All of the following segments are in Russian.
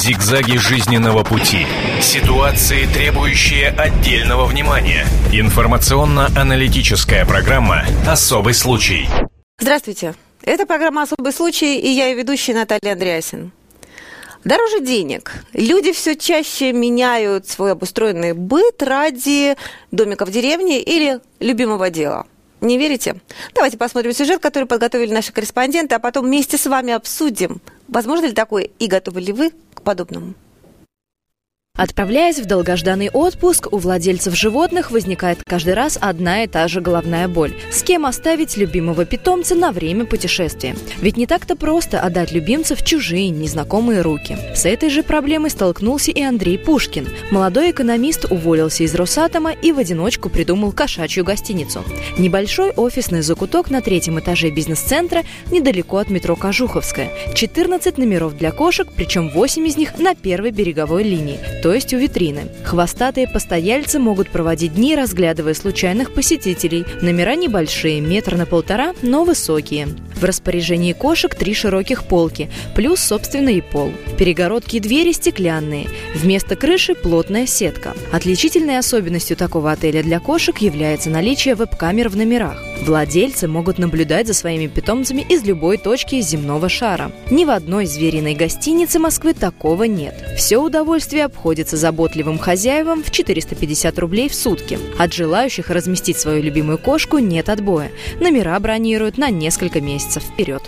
Зигзаги жизненного пути. Ситуации, требующие отдельного внимания. Информационно-аналитическая программа «Особый случай». Здравствуйте. Это программа «Особый случай» и я ее ведущая Наталья Андреасин. Дороже денег. Люди все чаще меняют свой обустроенный быт ради домика в деревне или любимого дела. Не верите? Давайте посмотрим сюжет, который подготовили наши корреспонденты, а потом вместе с вами обсудим, возможно ли такое и готовы ли вы к подобному. Отправляясь в долгожданный отпуск, у владельцев животных возникает каждый раз одна и та же головная боль. С кем оставить любимого питомца на время путешествия? Ведь не так-то просто отдать любимца в чужие, незнакомые руки. С этой же проблемой столкнулся и Андрей Пушкин. Молодой экономист уволился из Росатома и в одиночку придумал кошачью гостиницу. Небольшой офисный закуток на третьем этаже бизнес-центра недалеко от метро Кожуховская. 14 номеров для кошек, причем 8 из них на первой береговой линии – то есть у витрины. Хвостатые постояльцы могут проводить дни, разглядывая случайных посетителей. Номера небольшие, метр на полтора, но высокие. В распоряжении кошек три широких полки, плюс, собственно, и пол. Перегородки и двери стеклянные. Вместо крыши плотная сетка. Отличительной особенностью такого отеля для кошек является наличие веб-камер в номерах. Владельцы могут наблюдать за своими питомцами из любой точки земного шара. Ни в одной звериной гостинице Москвы такого нет. Все удовольствие обходится заботливым хозяевам в 450 рублей в сутки. От желающих разместить свою любимую кошку нет отбоя. Номера бронируют на несколько месяцев вперед.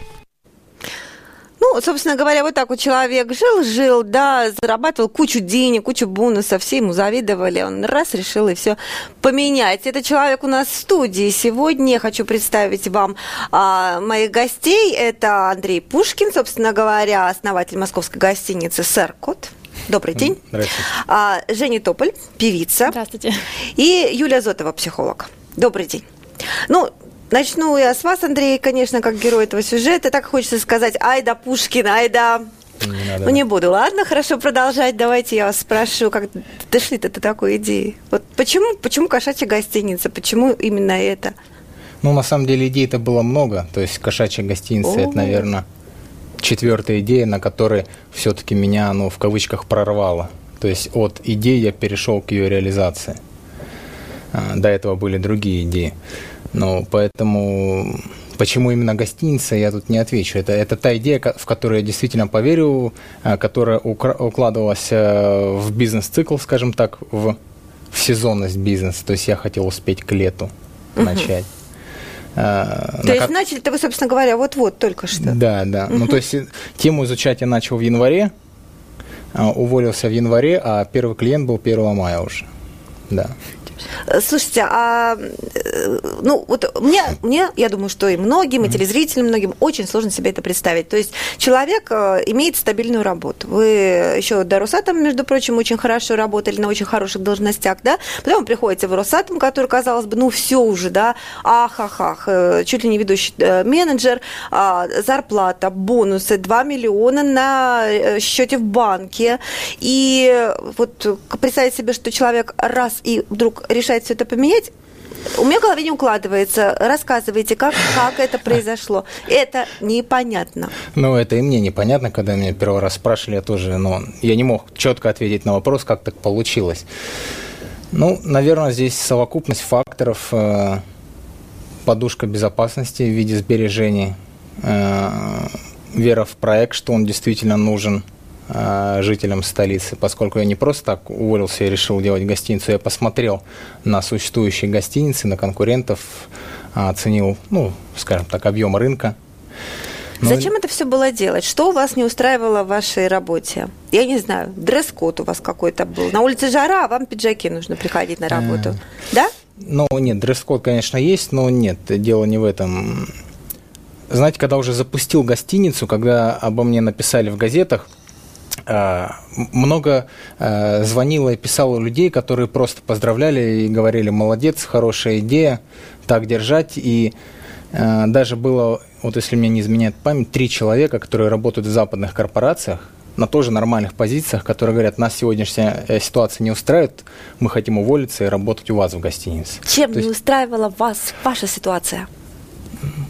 Ну, собственно говоря, вот так вот человек жил-жил, да, зарабатывал кучу денег, кучу бонусов, все ему завидовали, он раз решил и все поменять. Это человек у нас в студии сегодня. Хочу представить вам а, моих гостей. Это Андрей Пушкин, собственно говоря, основатель московской гостиницы «Сэр Кот». Добрый день. Здравствуйте. А, Женя Тополь, певица. Здравствуйте. И Юлия Зотова, психолог. Добрый день. Ну, Начну я с вас, Андрей, конечно, как герой этого сюжета. Так хочется сказать, ай да Пушкин, ай да... Не надо. Ну, не буду. Ладно, хорошо, продолжать. Давайте я вас спрошу, как дошли-то до такой идеи? Вот почему, почему кошачья гостиница? Почему именно это? Ну, на самом деле, идей-то было много. То есть, кошачья гостиница, О-о-о. это, наверное, четвертая идея, на которой все-таки меня, ну, в кавычках, прорвало. То есть, от идеи я перешел к ее реализации. А, до этого были другие идеи. Ну, поэтому почему именно гостиница, я тут не отвечу. Это, это та идея, в которую я действительно поверил, э, которая укладывалась э, в бизнес-цикл, скажем так, в, в сезонность бизнеса. То есть я хотел успеть к лету начать. А, то есть как... начали-то вы, собственно говоря, вот-вот только что. Да, да. Угу. Ну, то есть тему изучать я начал в январе, уволился в январе, а первый клиент был 1 мая уже. Да. Слушайте, а э, ну вот мне, мне, я думаю, что и многим, и телезрителям многим очень сложно себе это представить. То есть человек э, имеет стабильную работу. Вы еще до Росатома, между прочим, очень хорошо работали на очень хороших должностях, да? Потом вы приходите в Росатом, который, казалось бы, ну все уже, да, ах-ах-ах, э, чуть ли не ведущий менеджер, а, зарплата, бонусы, 2 миллиона на счете в банке. И вот представить себе, что человек раз и вдруг решает все это поменять, у меня в голове не укладывается. Рассказывайте, как, как это произошло. Это непонятно. Ну, это и мне непонятно, когда меня первый раз спрашивали, я тоже, но ну, я не мог четко ответить на вопрос, как так получилось. Ну, наверное, здесь совокупность факторов, э, подушка безопасности в виде сбережений, э, вера в проект, что он действительно нужен – жителям столицы, поскольку я не просто так уволился и решил делать гостиницу, я посмотрел на существующие гостиницы, на конкурентов, оценил, ну, скажем так, объем рынка. Но... Зачем это все было делать? Что у вас не устраивало в вашей работе? Я не знаю, дресс-код у вас какой-то был. На улице жара, а вам пиджаки нужно приходить на работу. А... Да? Ну, нет, дресс-код, конечно, есть, но нет, дело не в этом. Знаете, когда уже запустил гостиницу, когда обо мне написали в газетах, много а, звонило и писало людей, которые просто поздравляли и говорили, молодец, хорошая идея, так держать. И а, даже было, вот если мне не изменяет память, три человека, которые работают в западных корпорациях, на тоже нормальных позициях, которые говорят, нас сегодняшняя э, ситуация не устраивает, мы хотим уволиться и работать у вас в гостинице. Чем То не есть... устраивала вас ваша ситуация?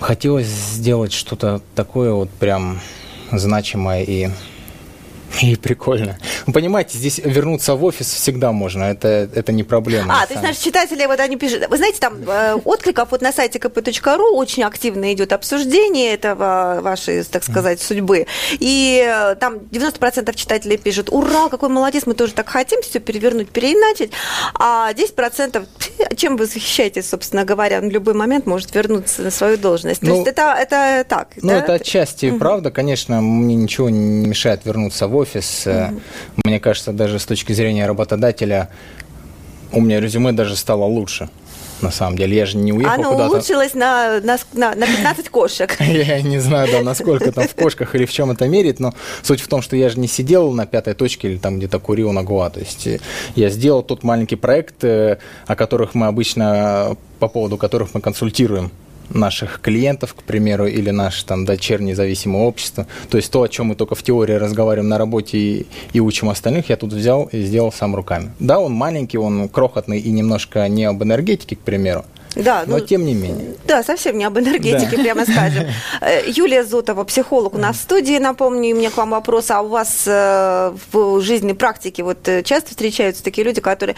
Хотелось сделать что-то такое вот прям значимое и И прикольно. Вы понимаете, здесь вернуться в офис всегда можно, это, это не проблема. А, то есть наши читатели, вот они пишут, вы знаете, там э, откликов вот на сайте kp.ru очень активно идет обсуждение этого вашей, так сказать, судьбы. И э, там 90% читателей пишут, ура, какой молодец, мы тоже так хотим все перевернуть, переиначить. А 10% чем вы защищаетесь, собственно говоря, в любой момент может вернуться на свою должность. То ну, есть это, это так. Ну, да? это отчасти угу. правда, конечно, мне ничего не мешает вернуться в офис. Угу. Мне кажется, даже с точки зрения работодателя у меня резюме даже стало лучше на самом деле. Я же не уехал Оно куда-то. улучшилось на, на, на, на 15 кошек. Я не знаю, да, насколько там в кошках или в чем это мерит, но суть в том, что я же не сидел на пятой точке или там где-то курил на Гуа. То есть э, я сделал тот маленький проект, э, о которых мы обычно, по поводу которых мы консультируем наших клиентов, к примеру, или наше там дочернее независимое общество. То есть то, о чем мы только в теории разговариваем на работе и, и учим остальных, я тут взял и сделал сам руками. Да, он маленький, он крохотный и немножко не об энергетике, к примеру, да, но ну, тем не менее. Да, совсем не об энергетике, да. прямо скажем. Э, Юлия Зотова, психолог у нас в студии, напомню, и у меня к вам вопрос, а у вас э, в жизни, практике вот э, часто встречаются такие люди, которые...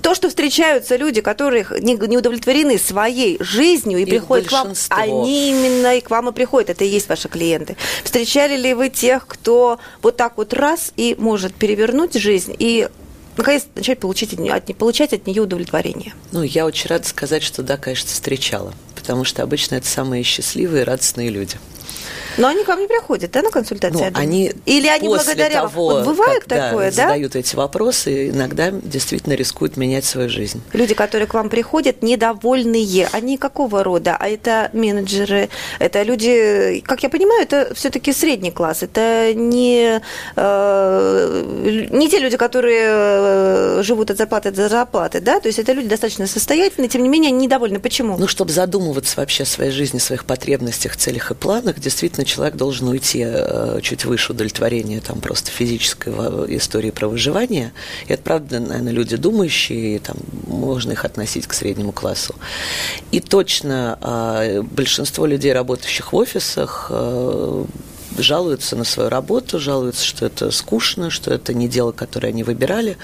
То, что встречаются люди, которые не, не удовлетворены своей жизнью и Их приходят к вам, они именно и к вам и приходят, это и есть ваши клиенты. Встречали ли вы тех, кто вот так вот раз и может перевернуть жизнь и наконец начать получить от нее, получать от нее удовлетворение. Ну, я очень рада сказать, что да, конечно, встречала, потому что обычно это самые счастливые, радостные люди. Но они к вам не приходят, да, на консультации? Ну, они Или они после благодаря того, вот бывает такое, да? задают эти вопросы, иногда действительно рискуют менять свою жизнь. Люди, которые к вам приходят, недовольные, они какого рода? А это менеджеры, это люди, как я понимаю, это все-таки средний класс, это не, э, не те люди, которые э, живут от зарплаты до зарплаты, да? То есть это люди достаточно состоятельные, тем не менее, они недовольны. Почему? Ну, чтобы задумываться вообще о своей жизни, своих потребностях, целях и планах, действительно конечно, человек должен уйти э, чуть выше удовлетворения там просто физической истории про выживание. И это, правда, наверное, люди думающие, там, можно их относить к среднему классу. И точно а, большинство людей, работающих в офисах, э, жалуются на свою работу, жалуются, что это скучно, что это не дело, которое они выбирали.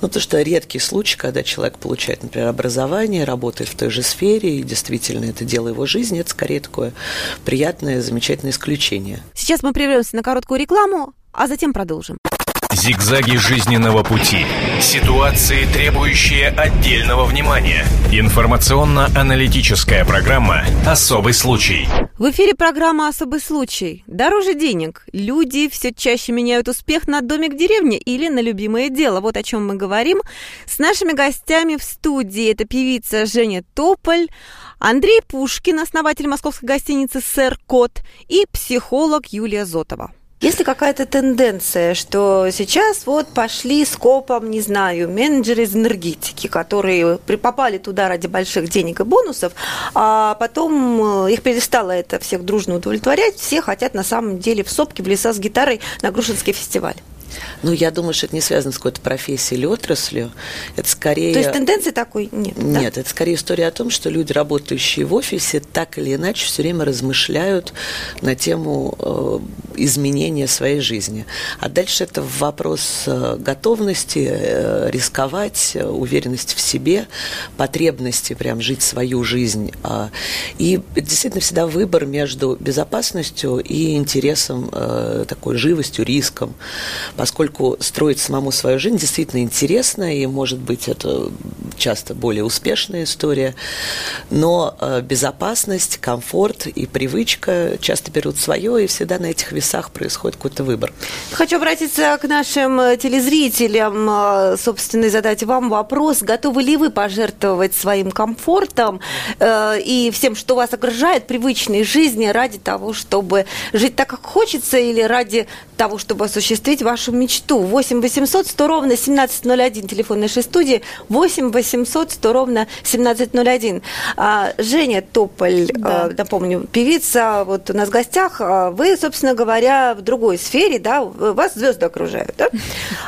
Ну, то, что редкий случай, когда человек получает, например, образование, работает в той же сфере, и действительно это дело его жизни, это скорее такое приятное, замечательное исключение. Сейчас мы прервемся на короткую рекламу, а затем продолжим. Зигзаги жизненного пути. Ситуации, требующие отдельного внимания. Информационно-аналитическая программа «Особый случай». В эфире программа «Особый случай». Дороже денег. Люди все чаще меняют успех на домик в деревне или на любимое дело. Вот о чем мы говорим. С нашими гостями в студии. Это певица Женя Тополь, Андрей Пушкин, основатель московской гостиницы «Сэр Кот» и психолог Юлия Зотова. Есть ли какая-то тенденция, что сейчас вот пошли скопом, не знаю, менеджеры из энергетики, которые попали туда ради больших денег и бонусов, а потом э, их перестало это всех дружно удовлетворять, все хотят на самом деле в сопке, в леса с гитарой на Грушинский фестиваль? Ну, я думаю, что это не связано с какой-то профессией или отраслью. Это скорее... То есть тенденции такой нет? Нет, да? это скорее история о том, что люди, работающие в офисе, так или иначе все время размышляют на тему э, изменения своей жизни. А дальше это вопрос э, готовности э, рисковать, э, уверенности в себе, потребности прям жить свою жизнь. Э, и действительно всегда выбор между безопасностью и интересом, э, такой живостью, риском поскольку строить самому свою жизнь действительно интересно, и, может быть, это часто более успешная история, но э, безопасность, комфорт и привычка часто берут свое, и всегда на этих весах происходит какой-то выбор. Хочу обратиться к нашим э, телезрителям, э, собственно, и задать вам вопрос, готовы ли вы пожертвовать своим комфортом и всем, что вас окружает, привычной жизни ради того, чтобы жить так, как хочется, или ради того, чтобы осуществить вашу мечту. 8 800 100 ровно 1701, телефон нашей студии, 8 800 100 ровно 1701. А, Женя Тополь, да. а, напомню, певица, вот у нас в гостях, а, вы, собственно говоря, в другой сфере, да, вас звезды окружают, да?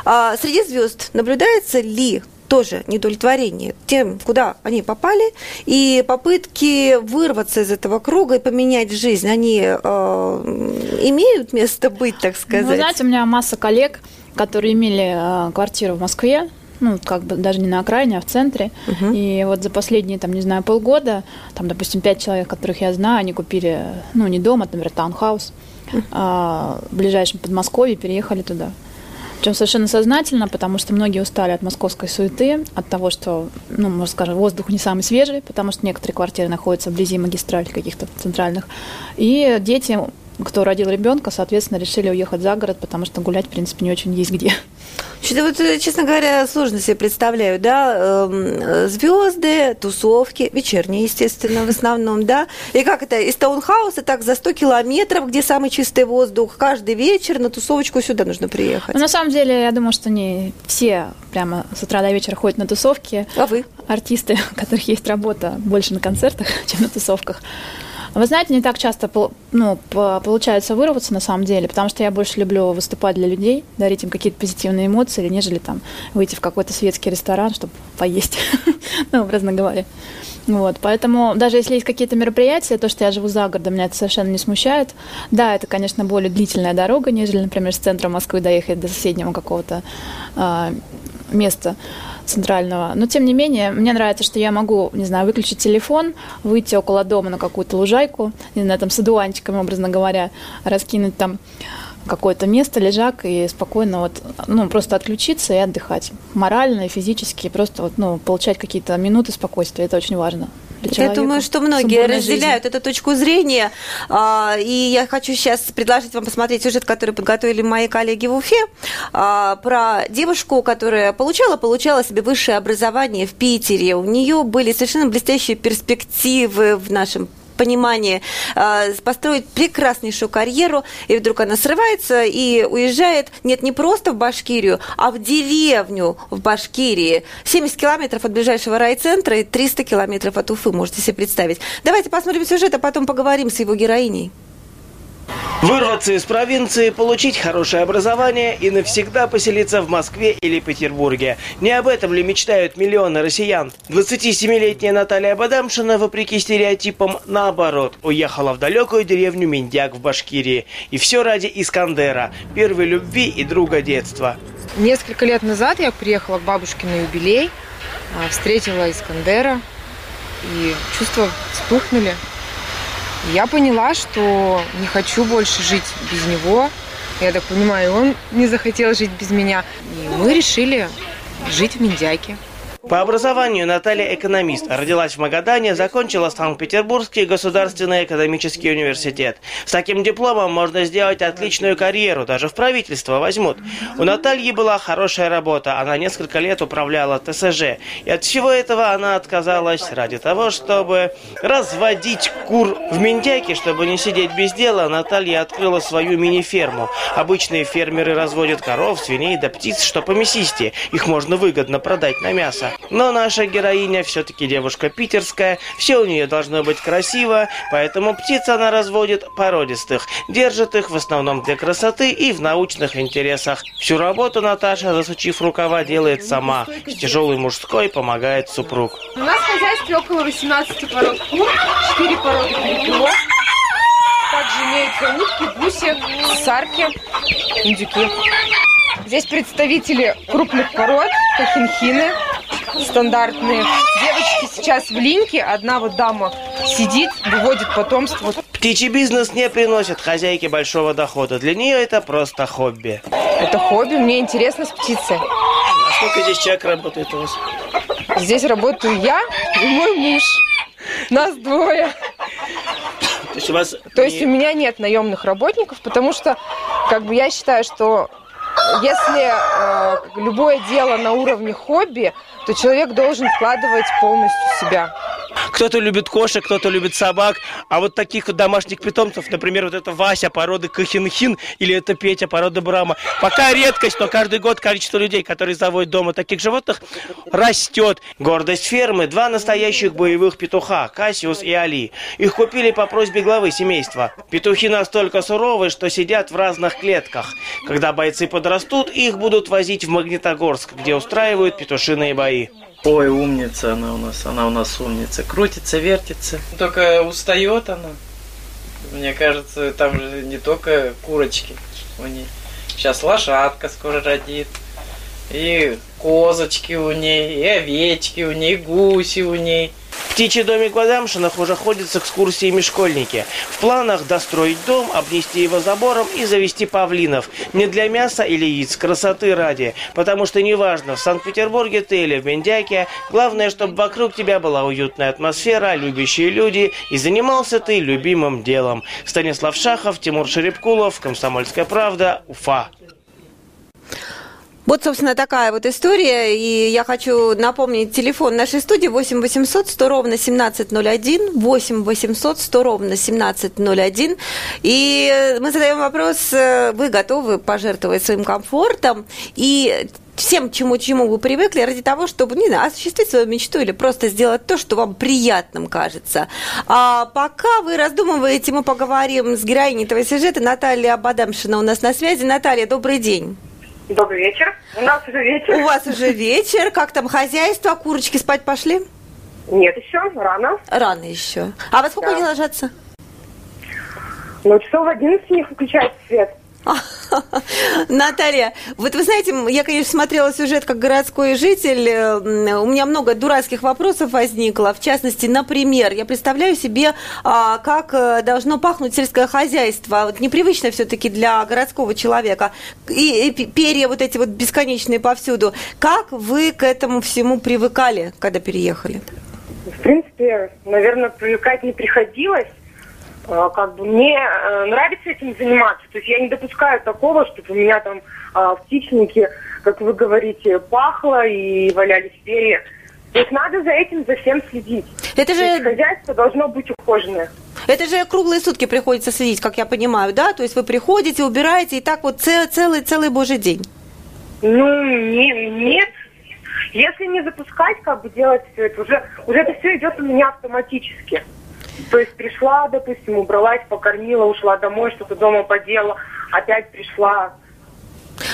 А, среди звезд наблюдается ли тоже недовлетворение тем, куда они попали, и попытки вырваться из этого круга и поменять жизнь, они э, имеют место быть, так ну, сказать? Ну, знаете, у меня масса коллег, которые имели э, квартиру в Москве, ну, как бы даже не на окраине, а в центре. Угу. И вот за последние, там, не знаю, полгода, там, допустим, пять человек, которых я знаю, они купили, ну, не дом, а, например, таунхаус а, в ближайшем Подмосковье, переехали туда. Причем совершенно сознательно, потому что многие устали от московской суеты, от того, что, ну, можно скажем, воздух не самый свежий, потому что некоторые квартиры находятся вблизи магистралей каких-то центральных. И дети кто родил ребенка, соответственно, решили уехать за город, потому что гулять, в принципе, не очень есть где. Что-то вот, э, честно говоря, сложно себе представляю, да, эм, звезды, тусовки, вечерние, естественно, в основном, да, и как это, из таунхауса так за 100 километров, где самый чистый воздух, каждый вечер на тусовочку сюда нужно приехать. Ну, на самом деле, я думаю, что не все прямо с утра до вечера ходят на тусовки. А вы? Артисты, у которых есть работа больше на концертах, чем на тусовках. Вы знаете, не так часто ну, получается вырваться на самом деле, потому что я больше люблю выступать для людей, дарить им какие-то позитивные эмоции, нежели там выйти в какой-то светский ресторан, чтобы поесть, ну, образно говоря. Вот, поэтому даже если есть какие-то мероприятия, то, что я живу за городом, меня это совершенно не смущает. Да, это, конечно, более длительная дорога, нежели, например, с центра Москвы доехать до соседнего какого-то э, места центрального. Но, тем не менее, мне нравится, что я могу, не знаю, выключить телефон, выйти около дома на какую-то лужайку, не знаю, там с одуванчиками, образно говоря, раскинуть там какое-то место, лежак, и спокойно вот, ну, просто отключиться и отдыхать. Морально и физически, просто вот, ну, получать какие-то минуты спокойствия, это очень важно Я думаю, что многие разделяют жизни. эту точку зрения. А, и я хочу сейчас предложить вам посмотреть сюжет, который подготовили мои коллеги в Уфе, а, про девушку, которая получала, получала себе высшее образование в Питере. У нее были совершенно блестящие перспективы в нашем понимании э, построить прекраснейшую карьеру, и вдруг она срывается и уезжает, нет, не просто в Башкирию, а в деревню в Башкирии. 70 километров от ближайшего райцентра и 300 километров от Уфы, можете себе представить. Давайте посмотрим сюжет, а потом поговорим с его героиней. Вырваться из провинции, получить хорошее образование и навсегда поселиться в Москве или Петербурге. Не об этом ли мечтают миллионы россиян? 27-летняя Наталья Бадамшина, вопреки стереотипам, наоборот, уехала в далекую деревню Миндяк в Башкирии. И все ради Искандера, первой любви и друга детства. Несколько лет назад я приехала к бабушке на юбилей, а, встретила Искандера, и чувства вспыхнули. Я поняла, что не хочу больше жить без него. Я так понимаю, он не захотел жить без меня. И мы решили жить в Миндяке. По образованию Наталья экономист. Родилась в Магадане, закончила Санкт-Петербургский государственный экономический университет. С таким дипломом можно сделать отличную карьеру, даже в правительство возьмут. У Натальи была хорошая работа, она несколько лет управляла ТСЖ. И от всего этого она отказалась ради того, чтобы разводить кур в Миндяке, чтобы не сидеть без дела. Наталья открыла свою мини-ферму. Обычные фермеры разводят коров, свиней да птиц, что помесистее. Их можно выгодно продать на мясо. Но наша героиня все-таки девушка питерская, все у нее должно быть красиво, поэтому птиц она разводит породистых, держит их в основном для красоты и в научных интересах. Всю работу Наташа, засучив рукава, делает сама. С тяжелой мужской помогает супруг. У нас в хозяйстве около 18 пород кур, 4 породы перепелов. Также имеются утки, гуси, сарки, индюки. Здесь представители крупных пород, кахинхины, стандартные. Девочки сейчас в линьке, одна вот дама сидит, выводит потомство. Птичий бизнес не приносит хозяйке большого дохода. Для нее это просто хобби. Это хобби, мне интересно с птицей. А сколько здесь человек работает у вас? Здесь работаю я и мой муж. Нас двое. То есть у вас... То есть у меня нет наемных работников, потому что как бы я считаю, что если э, любое дело на уровне хобби, то человек должен вкладывать полностью себя. Кто-то любит кошек, кто-то любит собак, а вот таких вот домашних питомцев, например, вот это Вася породы Кахинхин или это Петя породы Брама, пока редкость, но каждый год количество людей, которые заводят дома таких животных, растет. Гордость фермы – два настоящих боевых петуха – Кассиус и Али. Их купили по просьбе главы семейства. Петухи настолько суровы, что сидят в разных клетках. Когда бойцы подрастут, их будут возить в Магнитогорск, где устраивают петушиные бои. Ой, умница она у нас, она у нас умница. Крутится, вертится. Только устает она. Мне кажется, там же не только курочки у нее. Сейчас лошадка скоро родит. И козочки у ней, и овечки у ней, и гуси у ней. Птичий домик в Адамшинах уже ходят с экскурсиями школьники. В планах достроить дом, обнести его забором и завести павлинов. Не для мяса или яиц, красоты ради. Потому что неважно, в Санкт-Петербурге ты или в Мендяке, главное, чтобы вокруг тебя была уютная атмосфера, любящие люди, и занимался ты любимым делом. Станислав Шахов, Тимур Шеребкулов, Комсомольская правда, Уфа. Вот, собственно, такая вот история. И я хочу напомнить телефон нашей студии 8 800 100 ровно 1701, 8 800 100 ровно 1701. И мы задаем вопрос, э, вы готовы пожертвовать своим комфортом и всем, чему, чему вы привыкли, ради того, чтобы, не знаю, осуществить свою мечту или просто сделать то, что вам приятным кажется. А пока вы раздумываете, мы поговорим с героиней этого сюжета. Наталья Бадамшина у нас на связи. Наталья, добрый день. Добрый вечер. У нас уже вечер. У вас уже вечер. Как там хозяйство? Курочки спать пошли? Нет, еще рано. Рано еще. А во сколько Да. они ложатся? Ну, часов в 11 у них включается свет. Наталья, вот вы знаете, я, конечно, смотрела сюжет как городской житель. э, У меня много дурацких вопросов возникло. В частности, например, я представляю себе, а, как э, должно пахнуть сельское хозяйство. Вот непривычно все-таки для городского человека. И, и пе- перья вот эти вот бесконечные повсюду. Как вы к этому всему привыкали, когда переехали? В принципе, наверное, привыкать не приходилось. А, Как бы мне э, нравится этим заниматься. То есть я не допускаю такого, чтобы у меня там а, в птичнике, как вы говорите, пахло и валялись перья. То есть надо за этим, за всем следить. Это То есть же, хозяйство должно быть ухоженное. это же круглые сутки приходится следить, как я понимаю, да? То есть вы приходите, убираете, и так вот це- целый, целый божий день. Ну, не, нет. Если не запускать, как бы делать все это, уже, уже это все идет у меня автоматически. То есть пришла, допустим, убралась, покормила, ушла домой, что-то дома поделала, опять пришла.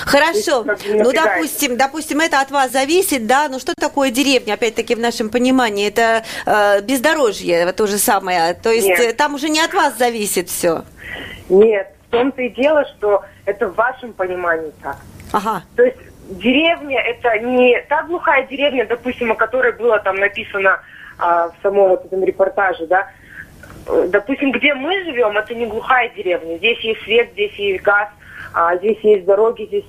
Хорошо. Ну, допустим, допустим, это от вас зависит, да. Ну, что такое деревня, опять-таки, в нашем понимании? Это э, бездорожье, то же самое. То есть Нет. э, там уже не от вас зависит все. Нет, в том-то и дело, что это в вашем понимании так. Ага. То есть деревня это не та глухая деревня, допустим, о которой было там написано а, в самом вот этом репортаже, да. Допустим, где мы живем, это не глухая деревня. Здесь есть свет, здесь есть газ, а, здесь есть дороги, здесь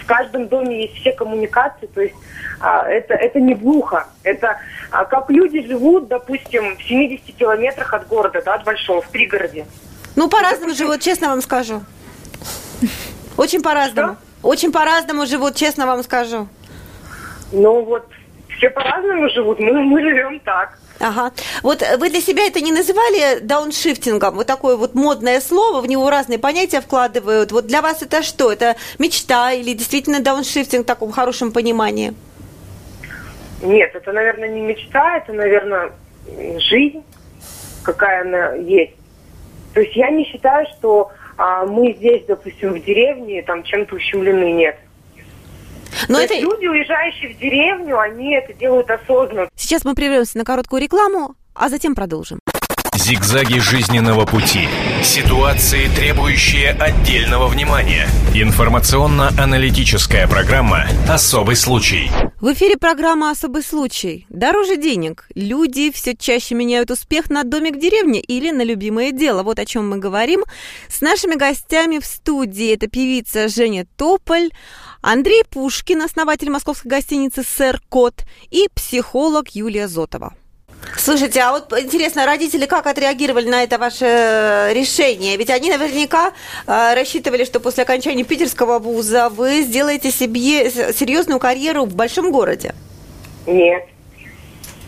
в каждом доме есть все коммуникации, то есть а, это, это не глухо. Это а, как люди живут, допустим, в 70 километрах от города, да, от большого, в пригороде. Ну, по-разному живут, честно вам скажу. Очень по-разному. Очень по-разному живут, честно вам скажу. Ну вот, все по-разному живут, мы, мы живем так. Ага. Вот э, вы для себя это не называли дауншифтингом? Вот такое вот модное слово, в него разные понятия вкладывают. Вот для вас это что? Это мечта или действительно дауншифтинг в таком хорошем понимании? Нет, это, наверное, не мечта, это, наверное, жизнь, какая она есть. То есть я не считаю, что а, мы здесь, допустим, в деревне, там чем-то ущемлены, нет. Но То это... люди, уезжающие в деревню, они это делают осознанно. Сейчас мы прервемся на короткую рекламу, а затем продолжим. Зигзаги жизненного пути. Ситуации, требующие отдельного внимания. Информационно-аналитическая программа «Особый случай». В эфире программа «Особый случай». Дороже денег. Люди все чаще меняют успех на домик в деревне или на любимое дело. Вот о чем мы говорим. С нашими гостями в студии это певица Женя Тополь, Андрей Пушкин, основатель московской гостиницы «Сэр Кот» и психолог Юлия Зотова. Слушайте, а вот интересно, родители как отреагировали на это ваше э, решение? Ведь они наверняка э, рассчитывали, что после окончания питерского вуза вы сделаете себе серьезную карьеру в большом городе. Нет.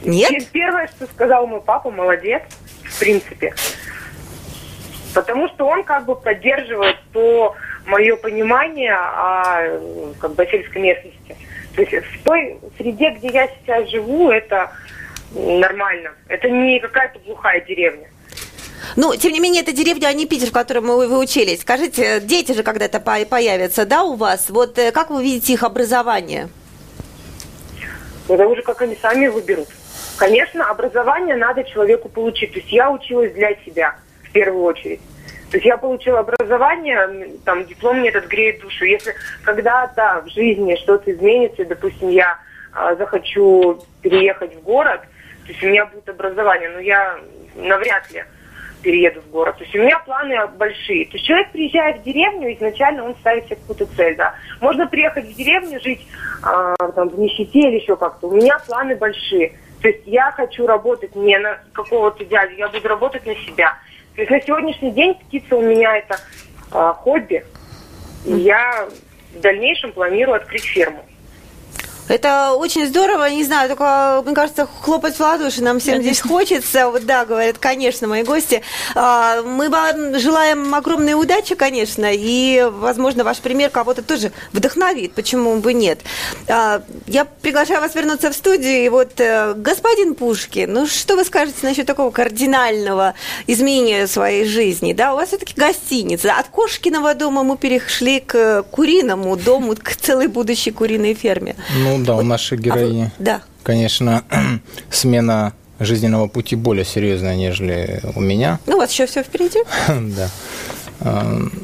Нет? Первое, что сказал мой папа, молодец, в принципе. Потому что он как бы поддерживает то мое понимание о как бы, сельской местности. То есть в той среде, где я сейчас живу, это нормально. Это не какая-то глухая деревня. Ну, тем не менее, это деревня, а не Питер, в котором вы, вы учились. Скажите, дети же когда-то появятся, да, у вас? Вот э, как вы видите их образование? Это уже как они сами выберут. Конечно, образование надо человеку получить. То есть я училась для себя в первую очередь. То есть я получила образование, там, диплом мне этот греет душу. Если когда-то в жизни что-то изменится, допустим, я э, захочу переехать в город, то есть у меня будет образование, но я навряд ли перееду в город. То есть у меня планы большие. То есть человек приезжает в деревню, изначально он ставит себе какую-то цель, да. Можно приехать в деревню, жить э, там, в нищете или еще как-то. У меня планы большие. То есть я хочу работать не на какого-то дядю, я буду работать на себя. То есть на сегодняшний день птица у меня это э, хобби. И я в дальнейшем планирую открыть ферму. Это очень здорово, не знаю, только, мне кажется, хлопать в ладоши нам всем здесь хочется. Вот да, говорят, конечно, мои гости. А, мы вам желаем огромной удачи, конечно, и, возможно, ваш пример кого-то тоже вдохновит, почему бы нет. А, я приглашаю вас вернуться в студию, и вот, э, господин Пушкин, ну что вы скажете насчет такого кардинального изменения своей жизни? Да, у вас все-таки гостиница. От Кошкиного дома мы перешли к куриному дому, к целой будущей куриной ферме. Ну, да, у нашей героини, а, да. конечно, смена жизненного пути более серьезная, нежели у меня. Ну, у вас еще все впереди. Да.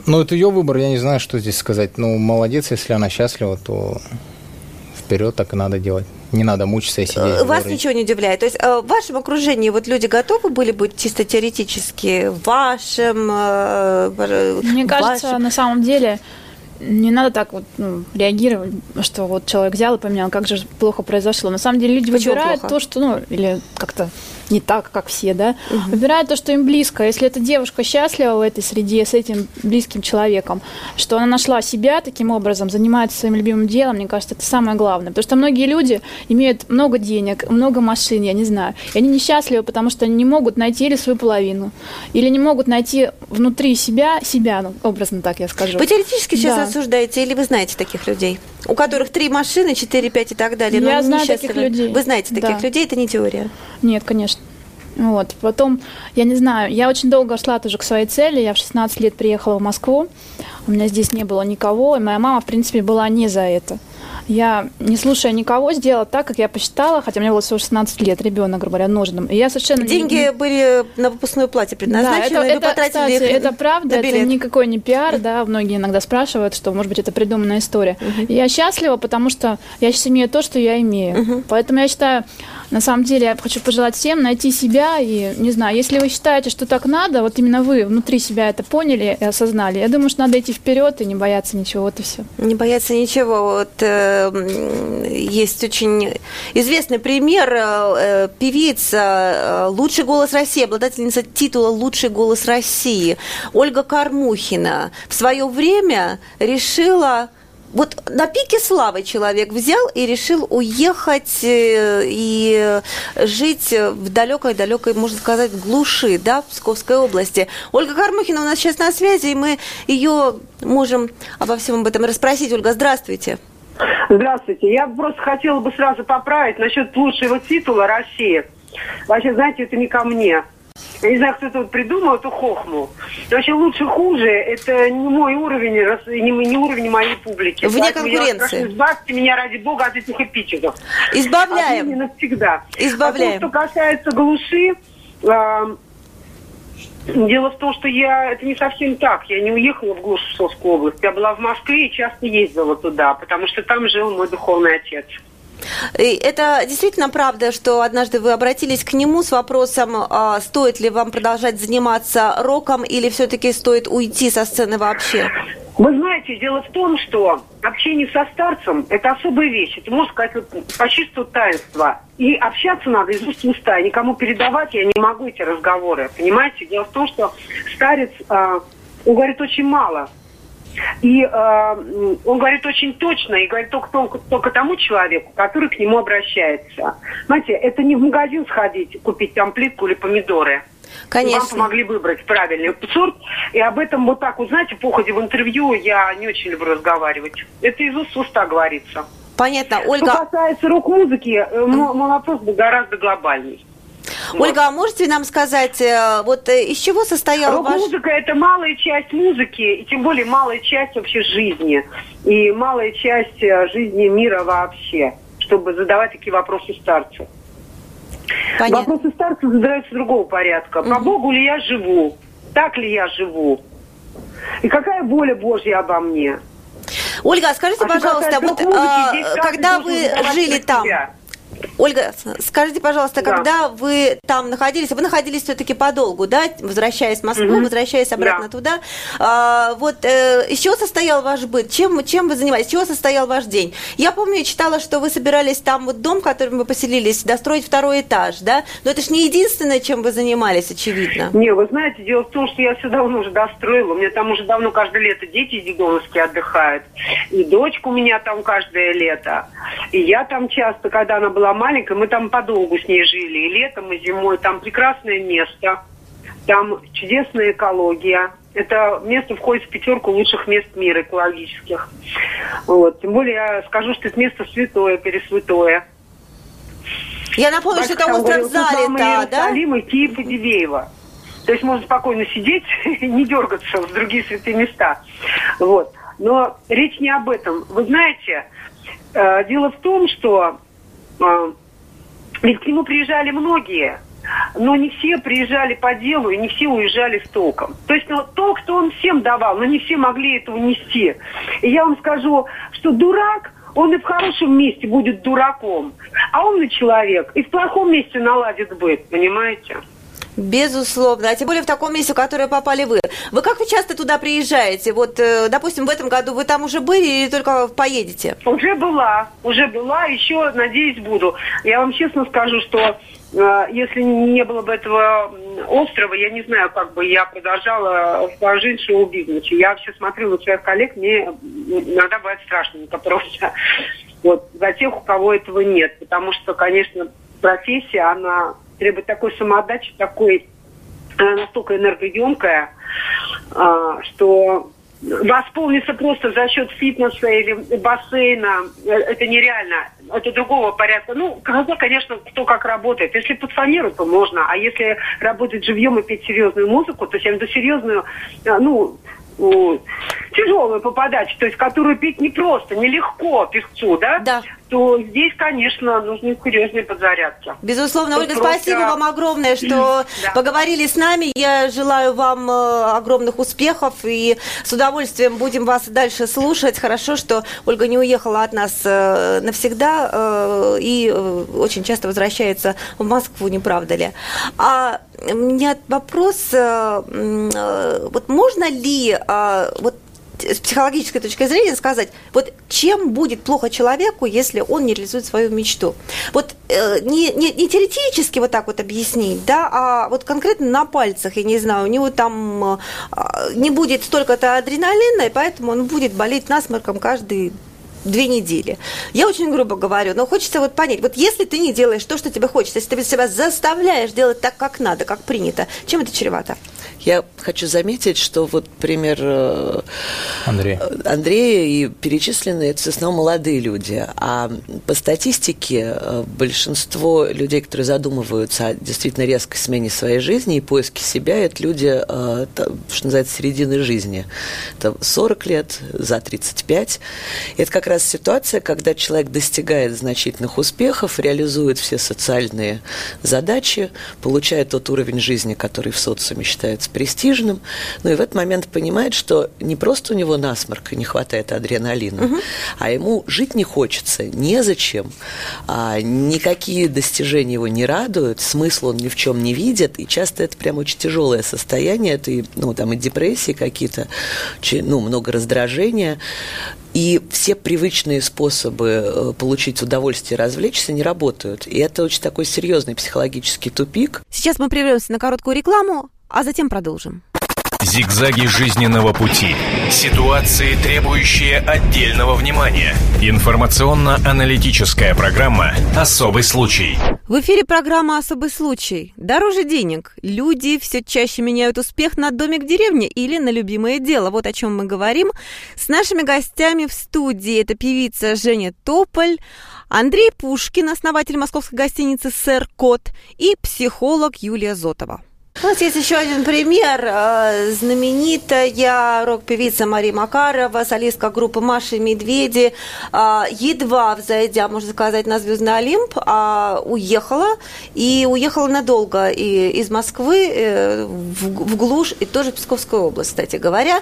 Ну, это ее выбор, я не знаю, что здесь сказать. Ну, молодец, если она счастлива, то вперед так и надо делать. Не надо мучиться и сидеть. Вас ничего не удивляет. То есть э, в вашем окружении вот люди готовы были быть чисто теоретически в вашем... Э, Мне кажется, на самом деле не надо так вот ну, реагировать, что вот человек взял и поменял, как же плохо произошло. На самом деле люди Почему выбирают плохо? то, что, ну, или как-то не так, как все, да, угу. выбирают то, что им близко. Если эта девушка счастлива в этой среде с этим близким человеком, что она нашла себя таким образом, занимается своим любимым делом, мне кажется, это самое главное. Потому что многие люди имеют много денег, много машин, я не знаю, и они несчастливы, потому что они не могут найти или свою половину, или не могут найти внутри себя себя, ну, образно так я скажу. Вы теоретически сейчас да. осуждаете, или вы знаете таких людей? У которых три машины, четыре, пять и так далее. Я знаю таких людей. Вы знаете таких да. людей, это не теория? Нет, конечно. Вот. Потом, я не знаю, я очень долго шла тоже к своей цели. Я в 16 лет приехала в Москву. У меня здесь не было никого. И моя мама, в принципе, была не за это. Я, не слушая никого, сделала так, как я посчитала, хотя мне было всего 16 лет, ребенок, грубо говоря, нужным. И я совершенно... Деньги не... были на выпускное платье предназначены, да, это, это, кстати, их это правда, это никакой не пиар, да, многие иногда спрашивают, что, может быть, это придуманная история. Uh-huh. я счастлива, потому что я сейчас имею то, что я имею. Uh-huh. Поэтому я считаю, на самом деле, я хочу пожелать всем найти себя и, не знаю, если вы считаете, что так надо, вот именно вы внутри себя это поняли и осознали, я думаю, что надо идти вперед и не бояться ничего, вот и все. Не бояться ничего. Вот э, есть очень известный пример э, певица, э, лучший голос России, обладательница титула «Лучший голос России» Ольга Кармухина в свое время решила вот на пике славы человек взял и решил уехать э, и жить в далекой-далекой, можно сказать, глуши, да, в Псковской области. Ольга Кармухина у нас сейчас на связи, и мы ее можем обо всем об этом расспросить. Ольга, здравствуйте. Здравствуйте. Я просто хотела бы сразу поправить насчет лучшего титула России. Вообще, знаете, это не ко мне. Я не знаю, кто вот придумал эту хохму. Вообще лучше хуже, это не мой уровень, не, не уровень моей публики. Вне Поэтому конкуренции. Я избавьте меня ради бога от этих эпитетов. Избавляем. А навсегда. Избавляем. А то, что касается глуши, э, Дело в том, что я это не совсем так. Я не уехала в глушь Псковскую область. Я была в Москве и часто ездила туда, потому что там жил мой духовный отец. И это действительно правда, что однажды вы обратились к нему с вопросом, а стоит ли вам продолжать заниматься роком или все-таки стоит уйти со сцены вообще? Вы знаете, дело в том, что общение со старцем – это особая вещь. Это, можно сказать, по чисту таинства. И общаться надо из уст в уста. Никому передавать я не могу эти разговоры. Понимаете? Дело в том, что старец, э, говорит очень мало. И э, он говорит очень точно, и говорит только, только, только тому человеку, который к нему обращается. Знаете, это не в магазин сходить, купить там плитку или помидоры. Конечно. Вам помогли выбрать правильный сорт. И об этом вот так, вот знаете, по ходе в интервью я не очень люблю разговаривать. Это из уст в уста говорится. Понятно. Ольга... Что касается рок-музыки, э, мой вопрос был гораздо глобальней. Ольга, вот. а можете нам сказать, э, вот э, из чего состояла ваша... Рок-музыка – это малая часть музыки, и тем более малая часть вообще жизни. И малая часть жизни мира вообще, чтобы задавать такие вопросы старцу. Понятно. Вопросы старцев задаются другого порядка. По Богу ли я живу? Так ли я живу? И какая воля Божья обо мне? Ольга, скажите, а пожалуйста, вот а, когда вы жили там, себя? Ольга, скажите, пожалуйста, да. когда вы там находились, вы находились все-таки подолгу, да, возвращаясь в Москву, угу. возвращаясь обратно да. туда, а, вот э, из чего состоял ваш быт, чем, чем вы занимались, из чего состоял ваш день? Я помню, я читала, что вы собирались там вот дом, в котором вы поселились, достроить второй этаж, да, но это же не единственное, чем вы занимались, очевидно. Не, вы знаете, дело в том, что я все давно уже достроила, у меня там уже давно каждое лето дети из Дегоновски отдыхают, и дочка у меня там каждое лето, и я там часто, когда она была маленькая, мы там подолгу с ней жили, и летом, и зимой. Там прекрасное место, там чудесная экология. Это место входит в пятерку лучших мест мира экологических. Вот. Тем более я скажу, что это место святое, пересвятое. Я напомню, что это остров Залита, да? Салима, Киев и Дивеево. То есть можно спокойно сидеть и не дергаться в другие святые места. Вот. Но речь не об этом. Вы знаете, э, дело в том, что ведь к нему приезжали многие, но не все приезжали по делу, и не все уезжали с толком. То есть ну, толк-то он всем давал, но не все могли этого нести. И я вам скажу, что дурак, он и в хорошем месте будет дураком, а умный человек и в плохом месте наладит быт, понимаете? Безусловно, а тем более в таком месте, в которое попали вы. Вы как вы часто туда приезжаете? Вот, э, допустим, в этом году вы там уже были или только поедете? Уже была, уже была, еще, надеюсь, буду. Я вам честно скажу, что э, если не было бы этого острова, я не знаю, как бы я продолжала жить в шоу-бизнесе. Я вообще смотрю на своих коллег, мне иногда бывает страшненько просто. Вот, за тех, у кого этого нет. Потому что, конечно, профессия, она требует такой самоотдачи, такой она настолько энергоемкая, а, что восполниться просто за счет фитнеса или бассейна, э, это нереально. Это другого порядка. Ну, хотя, конечно, кто как работает. Если под фанеру, то можно. А если работать живьем и петь серьезную музыку, то виду серьезную, э, ну, тяжелую по то есть которую пить не просто, нелегко певцу, да? Да то здесь, конечно, нужны серьезные подзарядки. Безусловно. Ольга, просто... спасибо вам огромное, что да. поговорили с нами. Я желаю вам э, огромных успехов и с удовольствием будем вас дальше слушать. Хорошо, что Ольга не уехала от нас э, навсегда э, и очень часто возвращается в Москву, не правда ли? А у меня вопрос, вот можно ли вот с психологической точки зрения сказать, вот чем будет плохо человеку, если он не реализует свою мечту. Вот э, не, не, не теоретически вот так вот объяснить, да, а вот конкретно на пальцах, я не знаю, у него там э, не будет столько-то адреналина, и поэтому он будет болеть насморком каждый две недели. Я очень грубо говорю, но хочется вот понять, вот если ты не делаешь то, что тебе хочется, если ты себя заставляешь делать так, как надо, как принято, чем это чревато? Я хочу заметить, что вот пример э, Андрей. Андрея и перечисленные это в основном молодые люди. А по статистике э, большинство людей, которые задумываются о действительно резкой смене своей жизни и поиске себя, это люди, э, что называется, середины жизни. Это 40 лет, за 35. И это как раз ситуация, когда человек достигает значительных успехов, реализует все социальные задачи, получает тот уровень жизни, который в социуме считается престижным, ну и в этот момент понимает, что не просто у него насморк и не хватает адреналина, угу. а ему жить не хочется, незачем, а никакие достижения его не радуют, смысл он ни в чем не видит, и часто это прям очень тяжелое состояние, это и, ну, там и депрессии какие-то, ну, много раздражения, и все привычные способы э, получить удовольствие и развлечься не работают. И это очень такой серьезный психологический тупик. Сейчас мы прервемся на короткую рекламу, а затем продолжим. Зигзаги жизненного пути. Ситуации, требующие отдельного внимания. Информационно-аналитическая программа «Особый случай». В эфире программа «Особый случай». Дороже денег. Люди все чаще меняют успех на домик в деревне или на любимое дело. Вот о чем мы говорим. С нашими гостями в студии это певица Женя Тополь, Андрей Пушкин, основатель московской гостиницы «Сэр Кот» и психолог Юлия Зотова. У нас есть еще один пример. Э, знаменитая рок-певица Мария Макарова, солистка группы Маши Медведи, э, едва взойдя, можно сказать, на Звездный Олимп, а уехала. И уехала надолго и из Москвы э, в глушь, и тоже в Псковскую область, кстати говоря.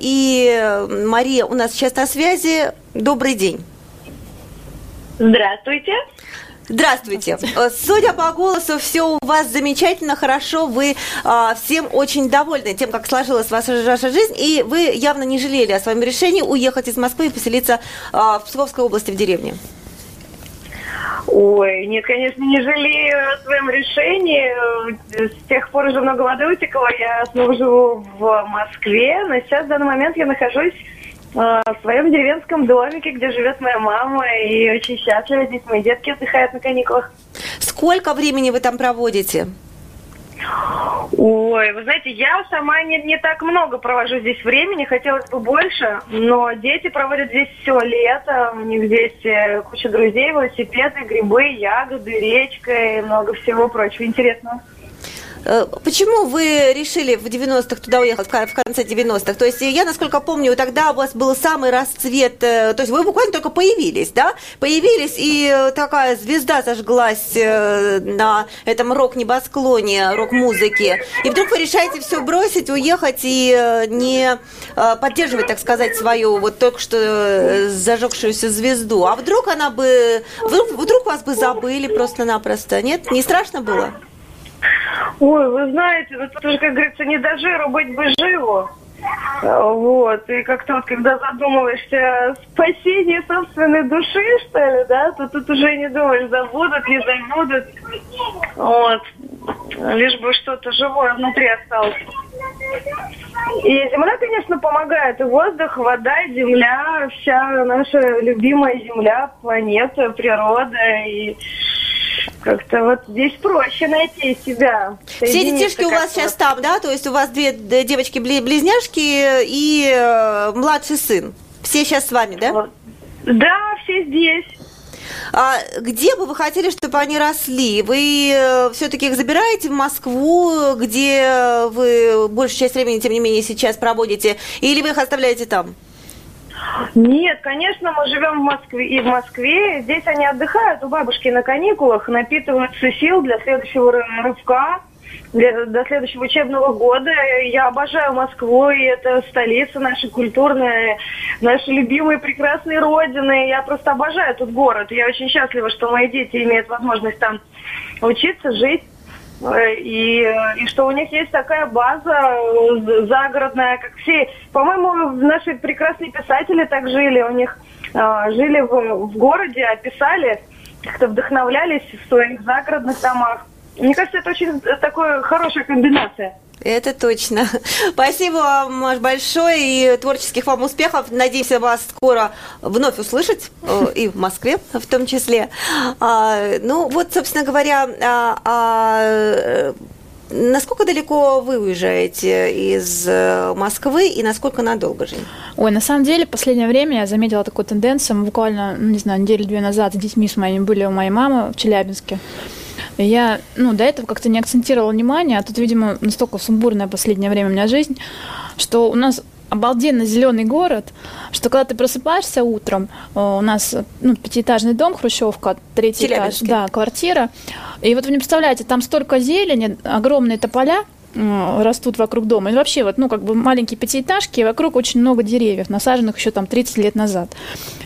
И Мария у нас сейчас на связи. Добрый день. Здравствуйте. Здравствуйте. Э, судя по голосу, все у вас замечательно, хорошо. Вы а, всем очень довольны тем, как сложилась ваша, жизнь, и вы явно не жалели о своем решении уехать из Москвы и поселиться а, в Псковской области в деревне. Ой, нет, конечно, не жалею о своем решении. С тех пор уже много воды утекло. Я снова живу в Москве, но сейчас в данный момент я нахожусь в своем деревенском домике, где живет моя мама, и очень счастлива. Здесь мои детки отдыхают на каникулах. Сколько времени вы там проводите? Ой, вы знаете, я сама не, не так много провожу здесь времени, хотелось бы больше, но дети проводят здесь все лето, у них здесь э, куча друзей, велосипеды, грибы, ягоды, речка и много всего прочего интересного. Э, почему вы решили в 90-х туда уехать, в конце 90-х? То есть я, насколько помню, тогда у вас был самый расцвет, э, то есть вы буквально только появились, да? Появились, и такая звезда зажглась э, на этом рок-небосклоне, рок-музыки. И вдруг вы решаете все бросить, уехать и не поддерживать, так сказать, свою вот только что зажегшуюся звезду. А вдруг она бы, вдруг, вдруг вас бы забыли просто-напросто, нет? Не страшно было? Ой, вы знаете, ну тут уже, как говорится, не до жиру быть бы живу. Вот, и как-то вот, когда задумываешься спасении собственной души, что ли, да, то тут уже не думаешь, забудут, не забудут. Вот. Лишь бы что-то живое внутри осталось. И земля, конечно, помогает. И воздух, вода, земля, вся наша любимая земля, планета, природа. И как-то вот здесь проще найти себя. Все детишки у вас сейчас там, да? То есть у вас две девочки-близняшки и э, младший сын. Все сейчас с вами, да? Да, все здесь. А где бы вы хотели, чтобы они росли? Вы э, все-таки их забираете в Москву, где вы большую часть времени, тем не менее, сейчас проводите, или вы их оставляете там? Нет, конечно, мы живем в Москве и в Москве. Здесь они отдыхают у бабушки на каникулах, напитываются сил для следующего рывка, для, до следующего учебного года. Я обожаю Москву, и это столица наша культурная, наши любимые прекрасные родины. Я просто обожаю этот город. Я очень счастлива, что мои дети имеют возможность там учиться, жить. Э, и, и что у них есть такая база э, загородная, как все. По-моему, наши прекрасные писатели так жили. У них э, жили в, в городе, описали, как-то вдохновлялись в своих загородных домах. Мне кажется, это очень такая хорошая комбинация. Это точно. Спасибо вам большое и творческих вам успехов. Надеемся вас скоро вновь услышать, э, и в Москве в том числе. А, ну, вот, собственно говоря, а, а, Насколько далеко вы уезжаете из э, Москвы и насколько надолго, Жень? Ой, на самом деле, в последнее время я заметила такую тенденцию. Мы буквально, ну, не знаю, неделю-две назад с детьми с моими были у моей мамы в Челябинске. Я, ну, до этого как-то не акцентировала внимание, а тут, видимо, настолько сумбурная последнее время у меня жизнь, что у нас обалденно зеленый город, что когда ты просыпаешься утром, э, у нас ну, пятиэтажный дом, хрущевка, третий этаж, да, квартира, и вот вы не представляете, там столько зелени, огромные тополя, растут вокруг дома. И вообще, вот, ну, как бы маленькие пятиэтажки, вокруг очень много деревьев, насаженных еще там 30 лет назад.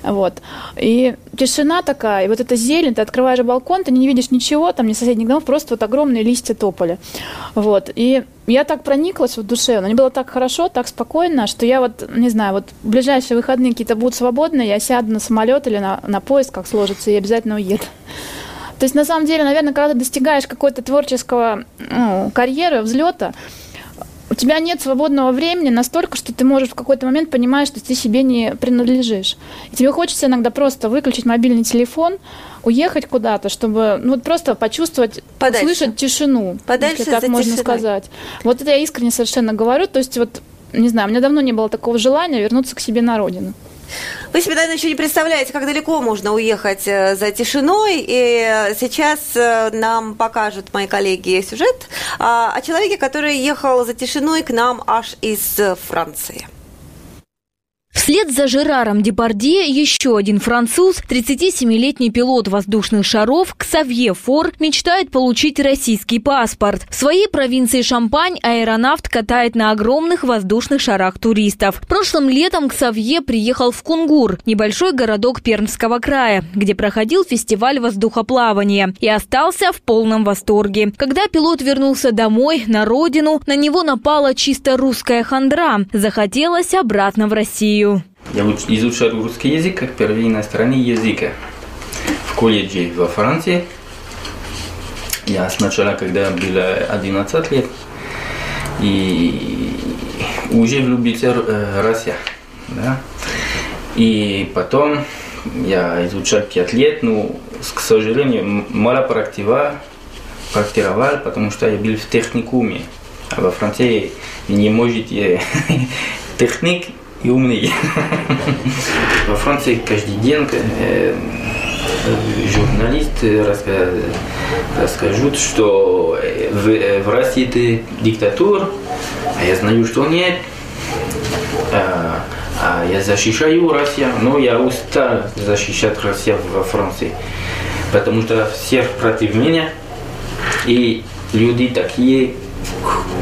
Вот. И тишина такая, и вот эта зелень, ты открываешь балкон, ты не видишь ничего, там ни соседних домов, просто вот огромные листья тополя. Вот. И я так прониклась в душе, но мне было так хорошо, так спокойно, что я вот, не знаю, вот ближайшие выходные какие-то будут свободные, я сяду на самолет или на, на поезд, как сложится, и обязательно уеду. То есть, на самом деле, наверное, когда ты достигаешь какой-то творческого ну, карьеры, взлета, у тебя нет свободного времени настолько, что ты можешь в какой-то момент понимать, что ты себе не принадлежишь. И тебе хочется иногда просто выключить мобильный телефон, уехать куда-то, чтобы ну, вот просто почувствовать, Подальше. слышать тишину, Подальше если так можно тишиной. сказать. Вот это я искренне совершенно говорю. То есть вот, не знаю, у меня давно не было такого желания вернуться к себе на родину. Вы себе, наверное, еще не представляете, как далеко можно уехать э, за тишиной. И сейчас э, нам покажут мои коллеги сюжет о человеке, который ехал за тишиной к нам аж из э, Франции. Вслед за Жераром Депардье еще один француз, 37-летний пилот воздушных шаров Ксавье Фор, мечтает получить российский паспорт. В своей провинции Шампань аэронавт катает на огромных воздушных шарах туристов. Прошлым летом Ксавье приехал в Кунгур, небольшой городок Пермского края, где проходил фестиваль воздухоплавания и остался в полном восторге. Когда пилот вернулся домой, на родину, на него напала чисто русская хандра. Захотелось обратно в Россию. Я уч- изучал русский язык как первый иностранный язык в колледже во Франции. Я сначала, когда было 11 лет, и уже влюбился в э, Россию. Да? И потом я изучал 5 лет, но, к сожалению, мало практиковал, практиковал, потому что я был в техникуме. А во Франции не можете техник и умный. Во Франции каждый день э, журналисты расскажут, что э, в, э, в России это диктатура, а я знаю, что нет. А, а я защищаю Россию, но я устал защищать Россию во Франции, потому что всех против меня, и люди такие,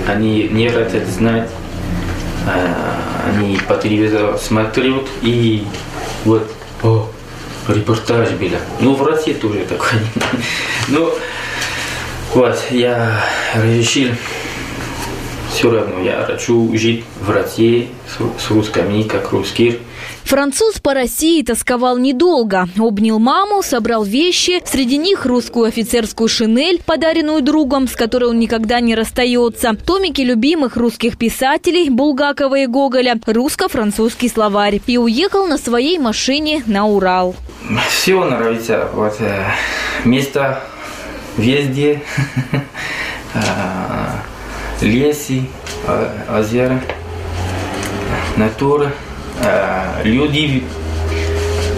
они не хотят знать, они по телевизору смотрят и вот, о, репортаж был. Ну, в России тоже такой. Ну, вот, я решил, все равно я хочу жить в России с, русскими, как русский. Француз по России тосковал недолго. Обнял маму, собрал вещи, среди них русскую офицерскую шинель, подаренную другом, с которой он никогда не расстается, томики любимых русских писателей Булгакова и Гоголя, русско-французский словарь. И уехал на своей машине на Урал. Все нравится. Вот э, место везде. Лесы, а, озера, натура, а, люди.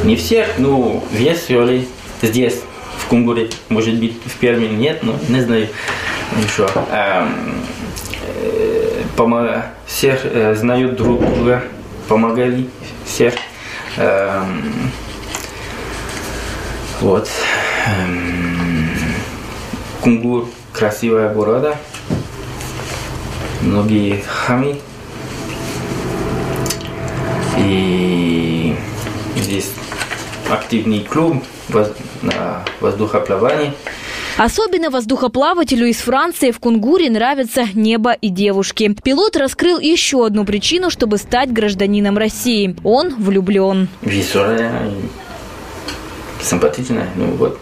Не всех, но веселые. Здесь, в Кунгуре, может быть, в Перми нет, но не знаю еще. А, э, Всех э, знают друг друга, помогали всех. Эм, вот. Эм, Кунгур красивая города. Многие хами. И здесь активный клуб воз- на воздухоплавании. Особенно воздухоплавателю из Франции в Кунгуре нравятся небо и девушки. Пилот раскрыл еще одну причину, чтобы стать гражданином России. Он влюблен. Веселая симпатичная. Ну вот.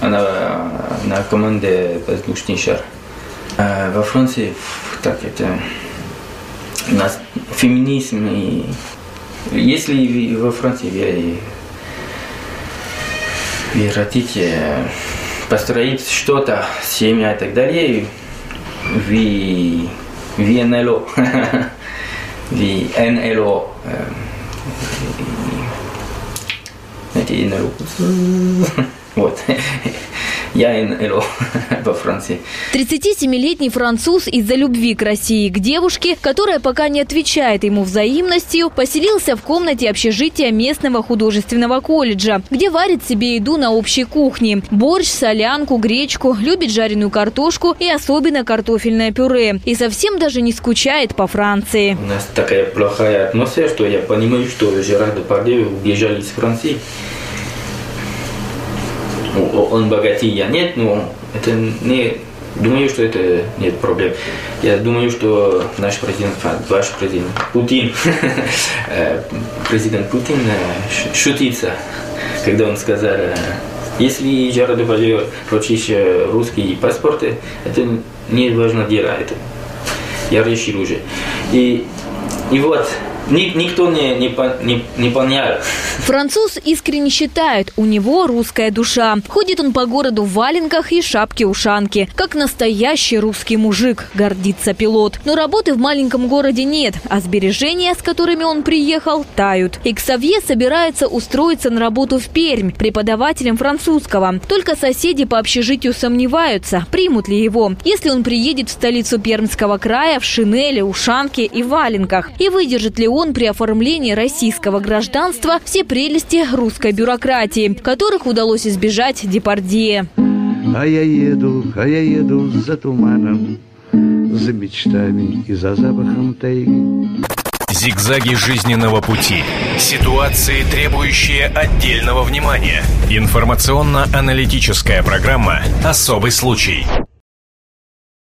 Она на команде воздушный шар. А во Франции так это у нас феминизм и если во Франции вы, вы хотите построить что-то, семья и так далее, вы, вы НЛО, вы НЛО, э, знаете, НЛО. Вот. Я НЛО во Франции. 37-летний француз из-за любви к России к девушке, которая пока не отвечает ему взаимностью, поселился в комнате общежития местного художественного колледжа, где варит себе еду на общей кухне. Борщ, солянку, гречку, любит жареную картошку и особенно картофельное пюре. И совсем даже не скучает по Франции. У нас такая плохая атмосфера, что я понимаю, что Жерар Депардье убежал из Франции. Ну, Он богатей, я нет, но это не... Думаю, что это нет проблем. Я думаю, что наш президент, а, ваш президент Путин, э, президент Путин э, шутится, когда он сказал, э, если Жерар Депардье хочешь э, русский паспорт, это не важно дело. Это Я решил уже. И, и вот, никто не, не, не, не понял. Француз искренне считает, у него русская душа. Ходит он по городу в валенках и шапке-ушанке. Как настоящий русский мужик, гордится пилот. Но работы в маленьком городе нет, а сбережения, с которыми он приехал, тают. И Ксавье собирается устроиться на работу в Пермь преподавателем французского. Только соседи по общежитию сомневаются, примут ли его, если он приедет в столицу Пермского края в шинели, ушанке и валенках. И выдержит ли он при оформлении российского гражданства все прелести русской бюрократии, которых удалось избежать Депардье. А я еду, а я еду за туманом, за мечтами и за запахом тайги. Зигзаги жизненного пути. Ситуации, требующие отдельного внимания. Информационно-аналитическая программа «Особый случай».